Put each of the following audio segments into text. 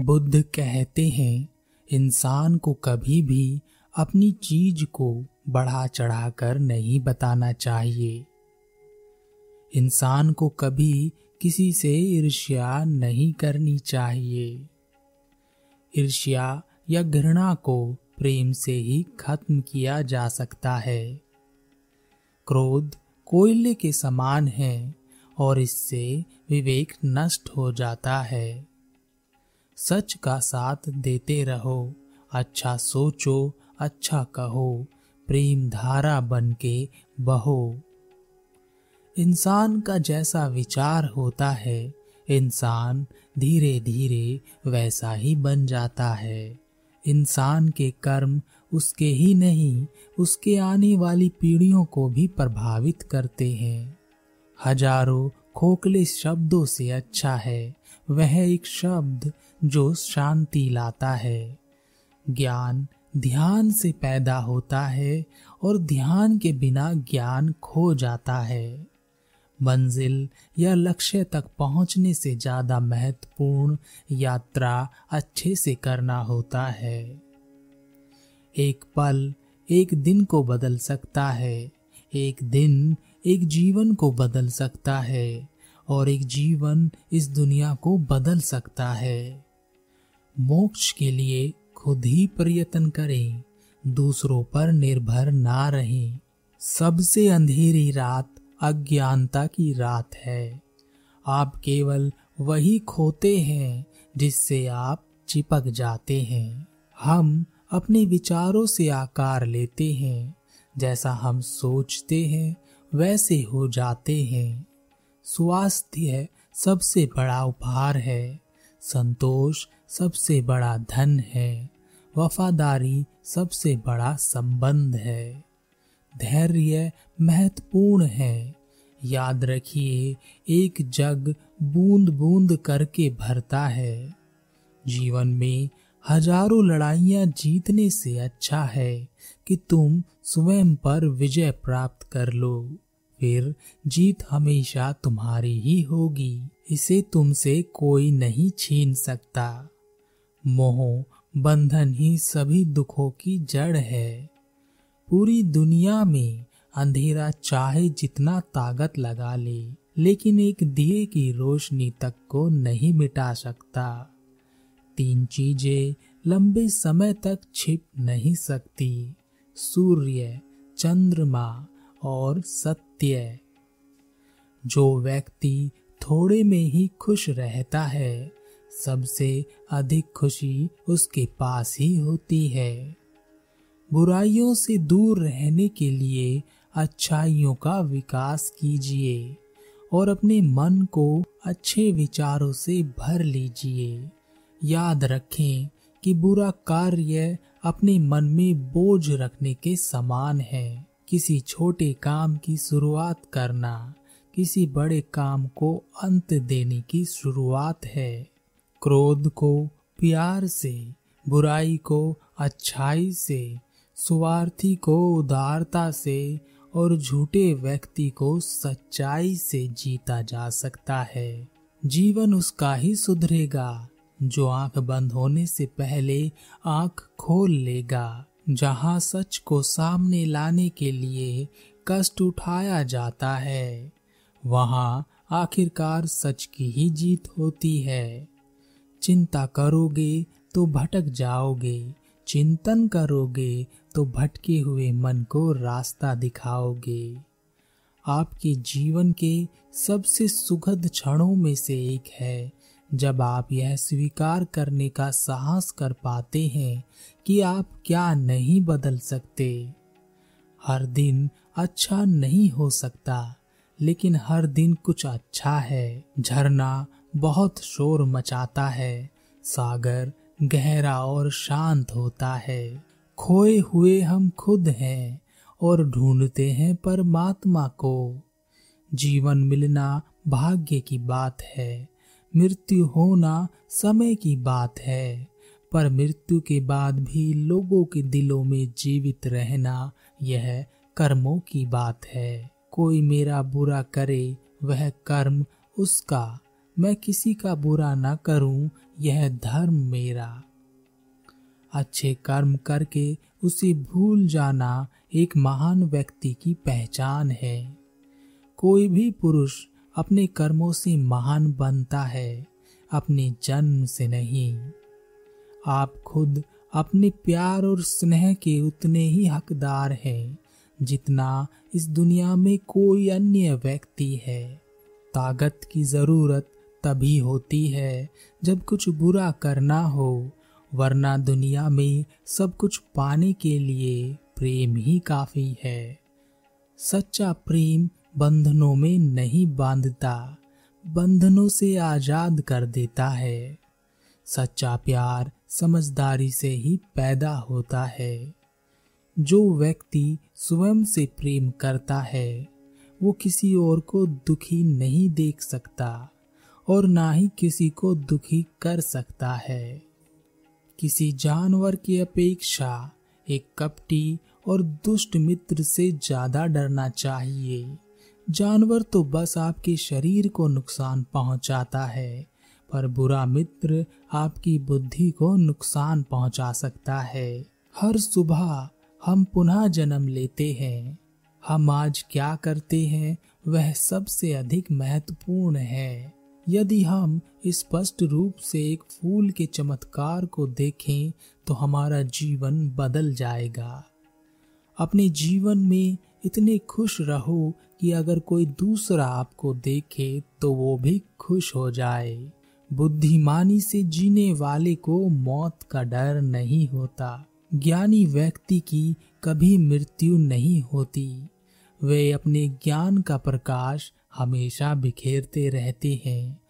बुद्ध कहते हैं, इंसान को कभी भी अपनी चीज़ को बढ़ा चढ़ाकर नहीं बताना चाहिए। इंसान को कभी किसी से ईर्ष्या नहीं करनी चाहिए। ईर्ष्या या घृणा को प्रेम से ही खत्म किया जा सकता है। क्रोध कोयले के समान है और इससे विवेक नष्ट हो जाता है। सच का साथ देते रहो अच्छा सोचो अच्छा कहो, प्रेम धारा बन के बहो। इंसान का जैसा विचार होता है, इंसान धीरे धीरे वैसा ही बन जाता है। इंसान के कर्म उसके ही नहीं, उसके आने वाली पीढ़ियों को भी प्रभावित करते हैं। हज़ारों खोखले शब्दों से अच्छा है, वह एक शब्द जो शांति लाता है। ज्ञान ध्यान से पैदा होता है और ध्यान के बिना ज्ञान खो जाता है। मंजिल या लक्ष्य तक पहुँचने से ज़्यादा महत्वपूर्ण यात्रा अच्छे से करना होता है। एक पल एक दिन को बदल सकता है। एक दिन एक जीवन को बदल सकता है और एक जीवन इस दुनिया को बदल सकता है। मोक्ष के लिए खुद ही प्रयत्न करें, दूसरों पर निर्भर ना रहें। सबसे अंधेरी रात अज्ञानता की रात है। आप केवल वही खोते हैं जिससे आप चिपक जाते हैं। हम अपने विचारों से आकार लेते हैं। जैसा हम सोचते हैं, वैसे हो जाते हैं। स्वास्थ्य सबसे बड़ा उपहार है। संतोष सबसे बड़ा धन है। वफादारी सबसे बड़ा संबंध है। धैर्य महत्वपूर्ण है। याद रखिए, एक जग बूंद बूंद करके भरता है। जीवन में हज़ारों लड़ाइयाँ जीतने से अच्छा है कि तुम स्वयं पर विजय प्राप्त कर लो। फिर जीत हमेशा तुम्हारी ही होगी। इसे तुमसे कोई नहीं छीन सकता। मोह, बंधन ही सभी दुखों की जड़ है। पूरी दुनिया में अंधेरा चाहे जितना ताकत लगा ले, लेकिन एक दिए की रोशनी तक को नहीं मिटा सकता। तीन चीज़ें लंबे समय तक छिप नहीं सकती, सूर्य, चंद्रमा और सत्य। जो व्यक्ति थोड़े में ही खुश रहता है सबसे अधिक खुशी उसके पास ही होती है। बुराइयों से दूर रहने के लिए अच्छाइयों का विकास कीजिए और अपने मन को अच्छे विचारों से भर लीजिए। याद रखें कि बुरा कार्य अपने मन में बोझ रखने के समान है। किसी छोटे काम की शुरुआत करना किसी बड़े काम को अंत देने की शुरुआत है। क्रोध को, प्यार से, बुराई को, अच्छाई से, स्वार्थी को, उदारता से और झूठे व्यक्ति को सच्चाई से जीता जा सकता है। जीवन उसका ही सुधरेगा, जो आँख बंद होने से पहले आँख खोल लेगा, जहाँ सच को सामने लाने के लिए कष्ट उठाया जाता है। वहाँ आखिरकार सच की ही जीत होती है। चिंता करोगे तो भटक जाओगे, चिंतन करोगे तो भटके हुए मन को रास्ता दिखाओगे। आपके जीवन के सबसे सुखद क्षणों में से एक है, जब आप यह स्वीकार करने का साहस कर पाते हैं कि आप क्या नहीं बदल सकते। हर दिन अच्छा नहीं हो सकता, लेकिन हर दिन कुछ अच्छा है, झरना बहुत शोर मचाता है। सागर गहरा और शांत होता है। खोए हुए हम खुद हैं और ढूंढते हैं परमात्मा को। जीवन मिलना भाग्य की बात है। मृत्यु होना समय की बात है। पर मृत्यु के बाद भी लोगों के दिलों में जीवित रहना यह कर्मों की बात है। कोई मेरा बुरा करे, वह कर्म उसका मैं किसी का बुरा न करूँ, यह धर्म मेरा। अच्छे कर्म करके उसे भूल जाना एक महान व्यक्ति की पहचान है। कोई भी पुरुष अपने कर्मों से महान बनता है, अपने जन्म से नहीं। आप खुद अपने प्यार और स्नेह के उतने ही हकदार हैं, जितना इस दुनिया में कोई अन्य व्यक्ति है। ताकत की ज़रूरत तभी होती है जब कुछ बुरा करना हो, वरना दुनिया में सब कुछ पाने के लिए प्रेम ही काफ़ी है। सच्चा प्रेम बंधनों में नहीं बांधता, बंधनों से आज़ाद कर देता है। सच्चा प्यार समझदारी से ही पैदा होता है। जो व्यक्ति स्वयं से प्रेम करता है, वो किसी और को दुखी नहीं देख सकता। और ना ही किसी को दुखी कर सकता है। किसी जानवर की अपेक्षा एक कपटी और दुष्ट मित्र से ज़्यादा डरना चाहिए। जानवर तो बस आपके शरीर को नुकसान पहुंचाता है, पर बुरा मित्र आपकी बुद्धि को नुकसान पहुँचा सकता है। हर सुबह हम पुनः जन्म लेते हैं। हम आज क्या करते हैं, वह सबसे अधिक महत्वपूर्ण है। यदि हम स्पष्ट रूप से एक फूल के चमत्कार को देखें तो हमारा जीवन बदल जाएगा। अपने जीवन में इतने खुश रहो कि अगर कोई दूसरा आपको देखे तो वो भी खुश हो जाए। बुद्धिमानी से जीने वाले को मौत का डर नहीं होता। ज्ञानी व्यक्ति की कभी मृत्यु नहीं होती। वे अपने ज्ञान का प्रकाश हमेशा बिखेरते रहते हैं,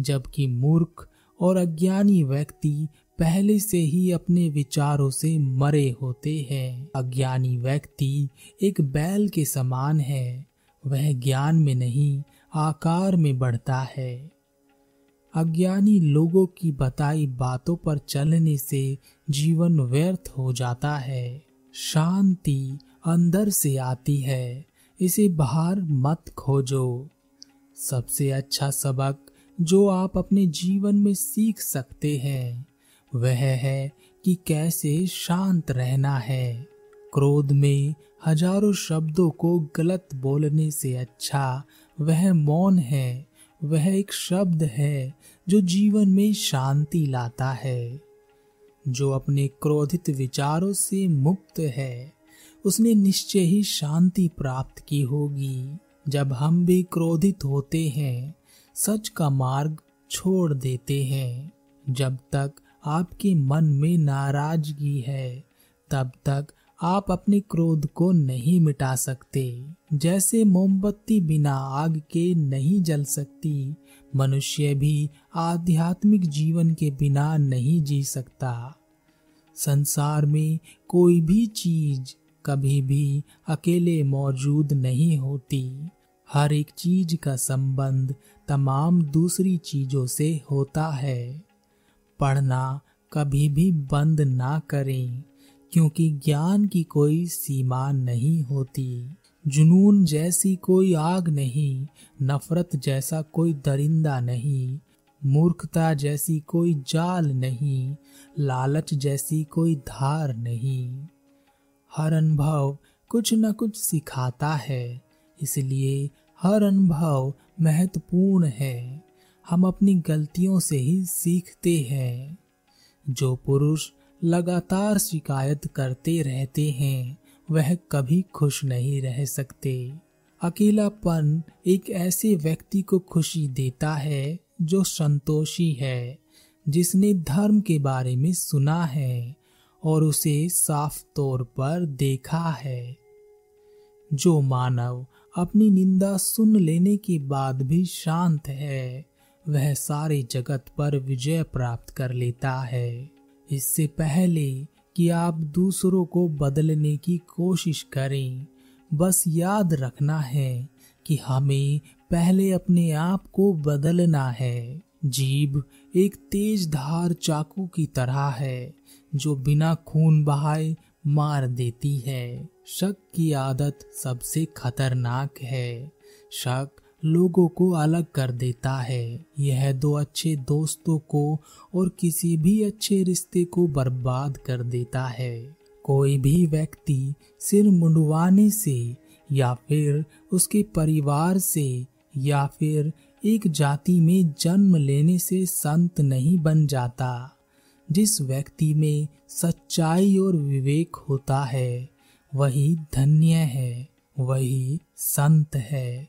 जबकि मूर्ख और अज्ञानी व्यक्ति पहले से ही अपने विचारों से मरे होते हैं। अज्ञानी व्यक्ति एक बैल के समान है, वह ज्ञान में नहीं, आकार में बढ़ता है। अज्ञानी लोगों की बताई बातों पर चलने से जीवन व्यर्थ हो जाता है। शांति अंदर से आती है, इसे बाहर मत खोजो। सबसे अच्छा सबक जो आप अपने जीवन में सीख सकते हैं, वह है कि कैसे शांत रहना है। क्रोध में हज़ारों शब्दों को गलत बोलने से अच्छा वह मौन है। वह एक शब्द है जो जीवन में शांति लाता है। जो अपने क्रोधित विचारों से मुक्त है, उसने निश्चय ही शांति प्राप्त की होगी। जब हम भी क्रोधित होते हैं, सच का मार्ग छोड़ देते हैं। जब तक आपके मन में नाराज़गी है, तब तक आप अपने क्रोध को नहीं मिटा सकते। जैसे मोमबत्ती बिना आग के नहीं जल सकती, मनुष्य भी आध्यात्मिक जीवन के बिना नहीं जी सकता। संसार में कोई भी चीज़ कभी भी अकेले मौजूद नहीं होती। हर एक चीज़ का संबंध तमाम दूसरी चीज़ों से होता है। पढ़ना कभी भी बंद ना करें, क्योंकि ज्ञान की कोई सीमा नहीं होती। जुनून जैसी कोई आग नहीं, नफरत जैसा कोई दरिंदा नहीं, मूर्खता जैसी कोई जाल नहीं, लालच जैसी कोई धार नहीं। हर अनुभव कुछ न कुछ सिखाता है। इसलिए हर अनुभव महत्वपूर्ण है। हम अपनी गलतियों से ही सीखते हैं। जो पुरुष लगातार शिकायत करते रहते हैं, वह कभी खुश नहीं रह सकते। अकेलापन एक ऐसे व्यक्ति को खुशी देता है, जो संतोषी है, जिसने धर्म के बारे में सुना है। और उसे साफ़ तौर पर देखा है। जो मानव अपनी निंदा सुन लेने के बाद भी शांत है, वह सारे जगत पर विजय प्राप्त कर लेता है। इससे पहले कि आप दूसरों को बदलने की कोशिश करें, बस याद रखना है कि हमें पहले अपने आप को बदलना है। जीभ एक तेज धार चाकू की तरह है, जो बिना खून बहाए मार देती है। शक की आदत सबसे खतरनाक है। शक लोगों को अलग कर देता है। यह दो अच्छे दोस्तों को और किसी भी अच्छे रिश्ते को बर्बाद कर देता है। कोई भी व्यक्ति सिर मुंडवाने से या फिर उसके परिवार से या फिर एक जाति में जन्म लेने से संत नहीं बन जाता। जिस व्यक्ति में सच्चाई और विवेक होता है, वही धन्य है, वही संत है।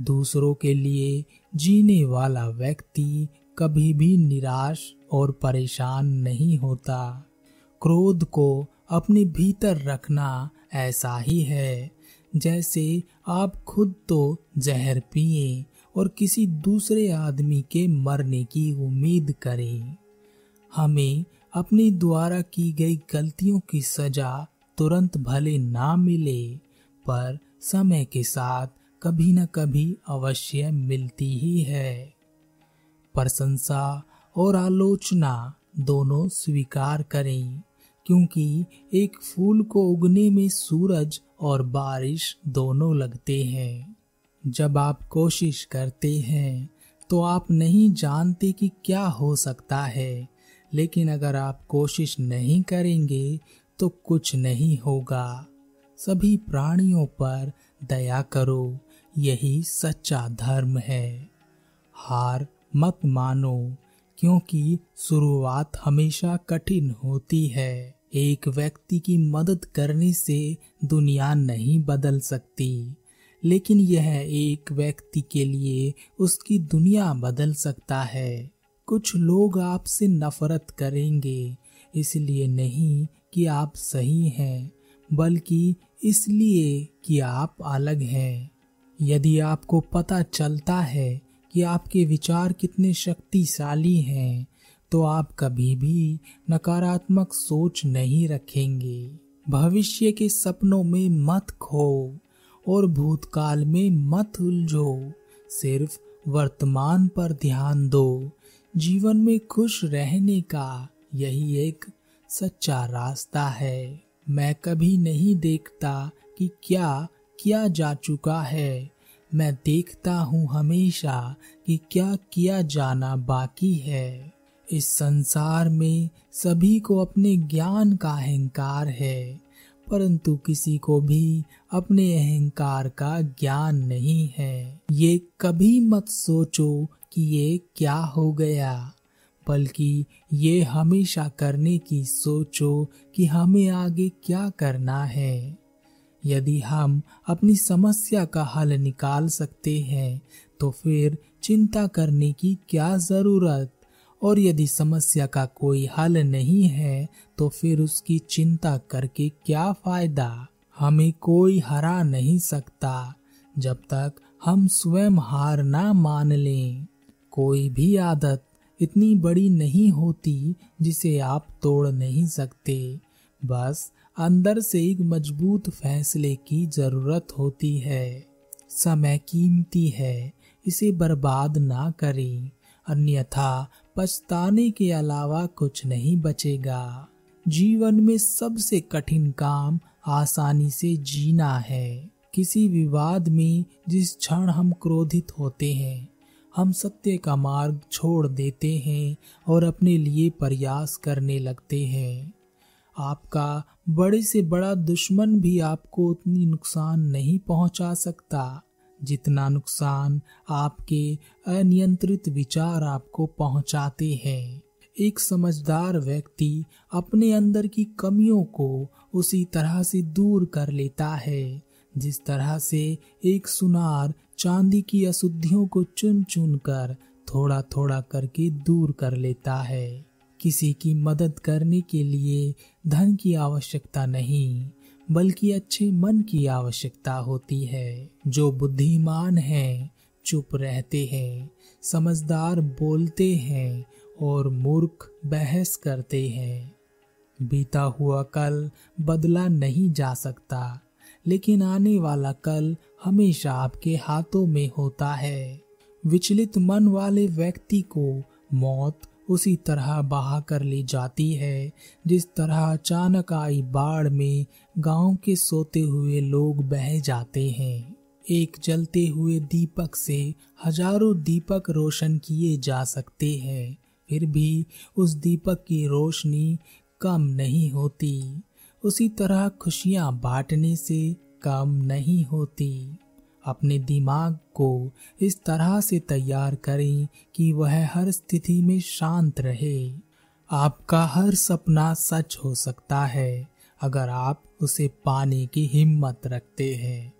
दूसरों के लिए जीने वाला व्यक्ति कभी भी निराश और परेशान नहीं होता। क्रोध को अपने भीतर रखना ऐसा ही है, जैसे आप खुद तो जहर पिए और किसी दूसरे आदमी के मरने की उम्मीद करें। हमें अपने द्वारा की गई गलतियों की सजा तुरंत भले ना मिले, पर समय के साथ कभी न कभी अवश्य मिलती ही है। प्रशंसा और आलोचना दोनों स्वीकार करें, क्योंकि एक फूल को उगने में सूरज और बारिश दोनों लगते हैं। जब आप कोशिश करते हैं तो आप नहीं जानते कि क्या हो सकता है। लेकिन अगर आप कोशिश नहीं करेंगे तो कुछ नहीं होगा। सभी प्राणियों पर दया करो, यही सच्चा धर्म है। हार मत मानो, क्योंकि शुरुआत हमेशा कठिन होती है। एक व्यक्ति की मदद करने से दुनिया नहीं बदल सकती। लेकिन यह एक व्यक्ति के लिए उसकी दुनिया बदल सकता है। कुछ लोग आपसे नफरत करेंगे, इसलिए नहीं कि आप सही हैं, बल्कि इसलिए कि आप अलग हैं। यदि आपको पता चलता है कि आपके विचार कितने शक्तिशाली हैं तो आप कभी भी नकारात्मक सोच नहीं रखेंगे। भविष्य के सपनों में मत खो। और भूतकाल में मत उलझो। सिर्फ़ वर्तमान पर ध्यान दो। जीवन में खुश रहने का यही एक सच्चा रास्ता है। मैं कभी नहीं देखता कि क्या किया जा चुका है। मैं देखता हूँ हमेशा कि क्या किया जाना बाकी है। इस संसार में सभी को अपने ज्ञान का अहंकार है। परंतु किसी को भी अपने अहंकार का ज्ञान नहीं है। ये कभी मत सोचो कि ये क्या हो गया, बल्कि ये हमेशा करने की सोचो कि हमें आगे क्या करना है। यदि हम अपनी समस्या का हल निकाल सकते हैं तो फिर चिंता करने की क्या ज़रूरत? और यदि समस्या का कोई हल नहीं है तो फिर उसकी चिंता करके क्या फ़ायदा? हमें कोई हरा नहीं सकता, जब तक हम स्वयं हार ना मान लें। कोई भी आदत इतनी बड़ी नहीं होती, जिसे आप तोड़ नहीं सकते। बस अंदर से एक मज़बूत फैसले की ज़रूरत होती है। समय कीमती है, इसे बर्बाद ना करें। अन्यथा पछताने के अलावा कुछ नहीं बचेगा। जीवन में सबसे कठिन काम आसानी से जीना है। किसी विवाद में जिस क्षण हम क्रोधित होते हैं, हम सत्य का मार्ग छोड़ देते हैं और अपने लिए प्रयास करने लगते हैं। आपका बड़े से बड़ा दुश्मन भी आपको उतनी नुकसान नहीं पहुँचा सकता। जितना नुकसान आपके अनियंत्रित विचार आपको पहुंचाते हैं। एक समझदार व्यक्ति अपने अंदर की कमियों को उसी तरह से दूर कर लेता है, जिस तरह से एक सुनार चांदी की अशुद्धियों को चुन चुन कर थोड़ा थोड़ा करके दूर कर लेता है। किसी की मदद करने के लिए धन की आवश्यकता नहीं। बल्कि अच्छे मन की आवश्यकता होती है। जो बुद्धिमान है, चुप रहते हैं, समझदार बोलते हैं और मूर्ख बहस करते हैं। बीता हुआ कल बदला नहीं जा सकता, लेकिन आने वाला कल हमेशा आपके हाथों में होता है। विचलित मन वाले व्यक्ति को मौत उसी तरह बहा कर ली जाती है। जिस तरह अचानक आई बाढ़ में, गाँव के सोते हुए लोग बह जाते हैं। एक जलते हुए दीपक से हज़ारों दीपक रोशन किए जा सकते हैं। फिर भी उस दीपक की रोशनी कम नहीं होती। उसी तरह खुशियाँ बांटने से कम नहीं होती। अपने दिमाग को इस तरह से तैयार करें कि वह हर स्थिति में शांत रहे। आपका हर सपना सच हो सकता है, अगर आप उसे पाने की हिम्मत रखते हैं।